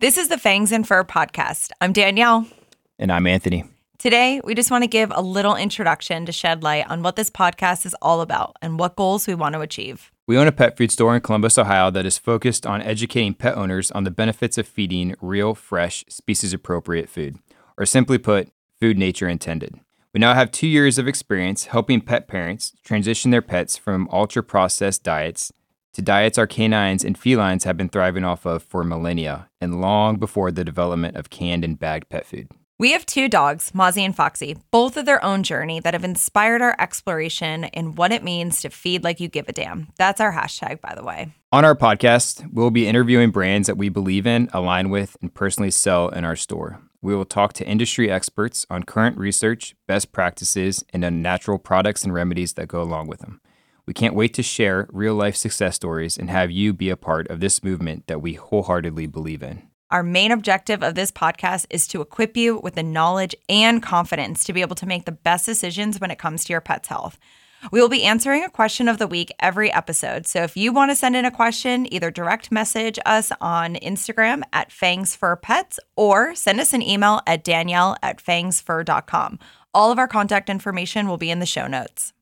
This is the Fangs and Fur podcast. I'm Danielle. And I'm Anthony. Today, we just want to give a little introduction to shed light on what this podcast is all about and what goals we want to achieve. We own a pet food store in Columbus, Ohio that is focused on educating pet owners on the benefits of feeding real, fresh, species appropriate food, or simply put, food nature intended. We now have two years of experience helping pet parents transition their pets from ultra processed diets to diets our canines and felines have been thriving off of for millennia and long before the development of canned and bagged pet food. We have two dogs, Mozzie and Foxy, both of their own journey that have inspired our exploration in what it means to feed like you give a damn. That's our hashtag, by the way. On our podcast, we'll be interviewing brands that we believe in, align with, and personally sell in our store. We will talk to industry experts on current research, best practices, and on natural products and remedies that go along with them. We can't wait to share real life success stories and have you be a part of this movement that we wholeheartedly believe in. Our main objective of this podcast is to equip you with the knowledge and confidence to be able to make the best decisions when it comes to your pet's health. We will be answering a question of the week every episode. So if you want to send in a question, either direct message us on Instagram at fangsfurpets or send us an email at danielle at fangsfur.com. All of our contact information will be in the show notes.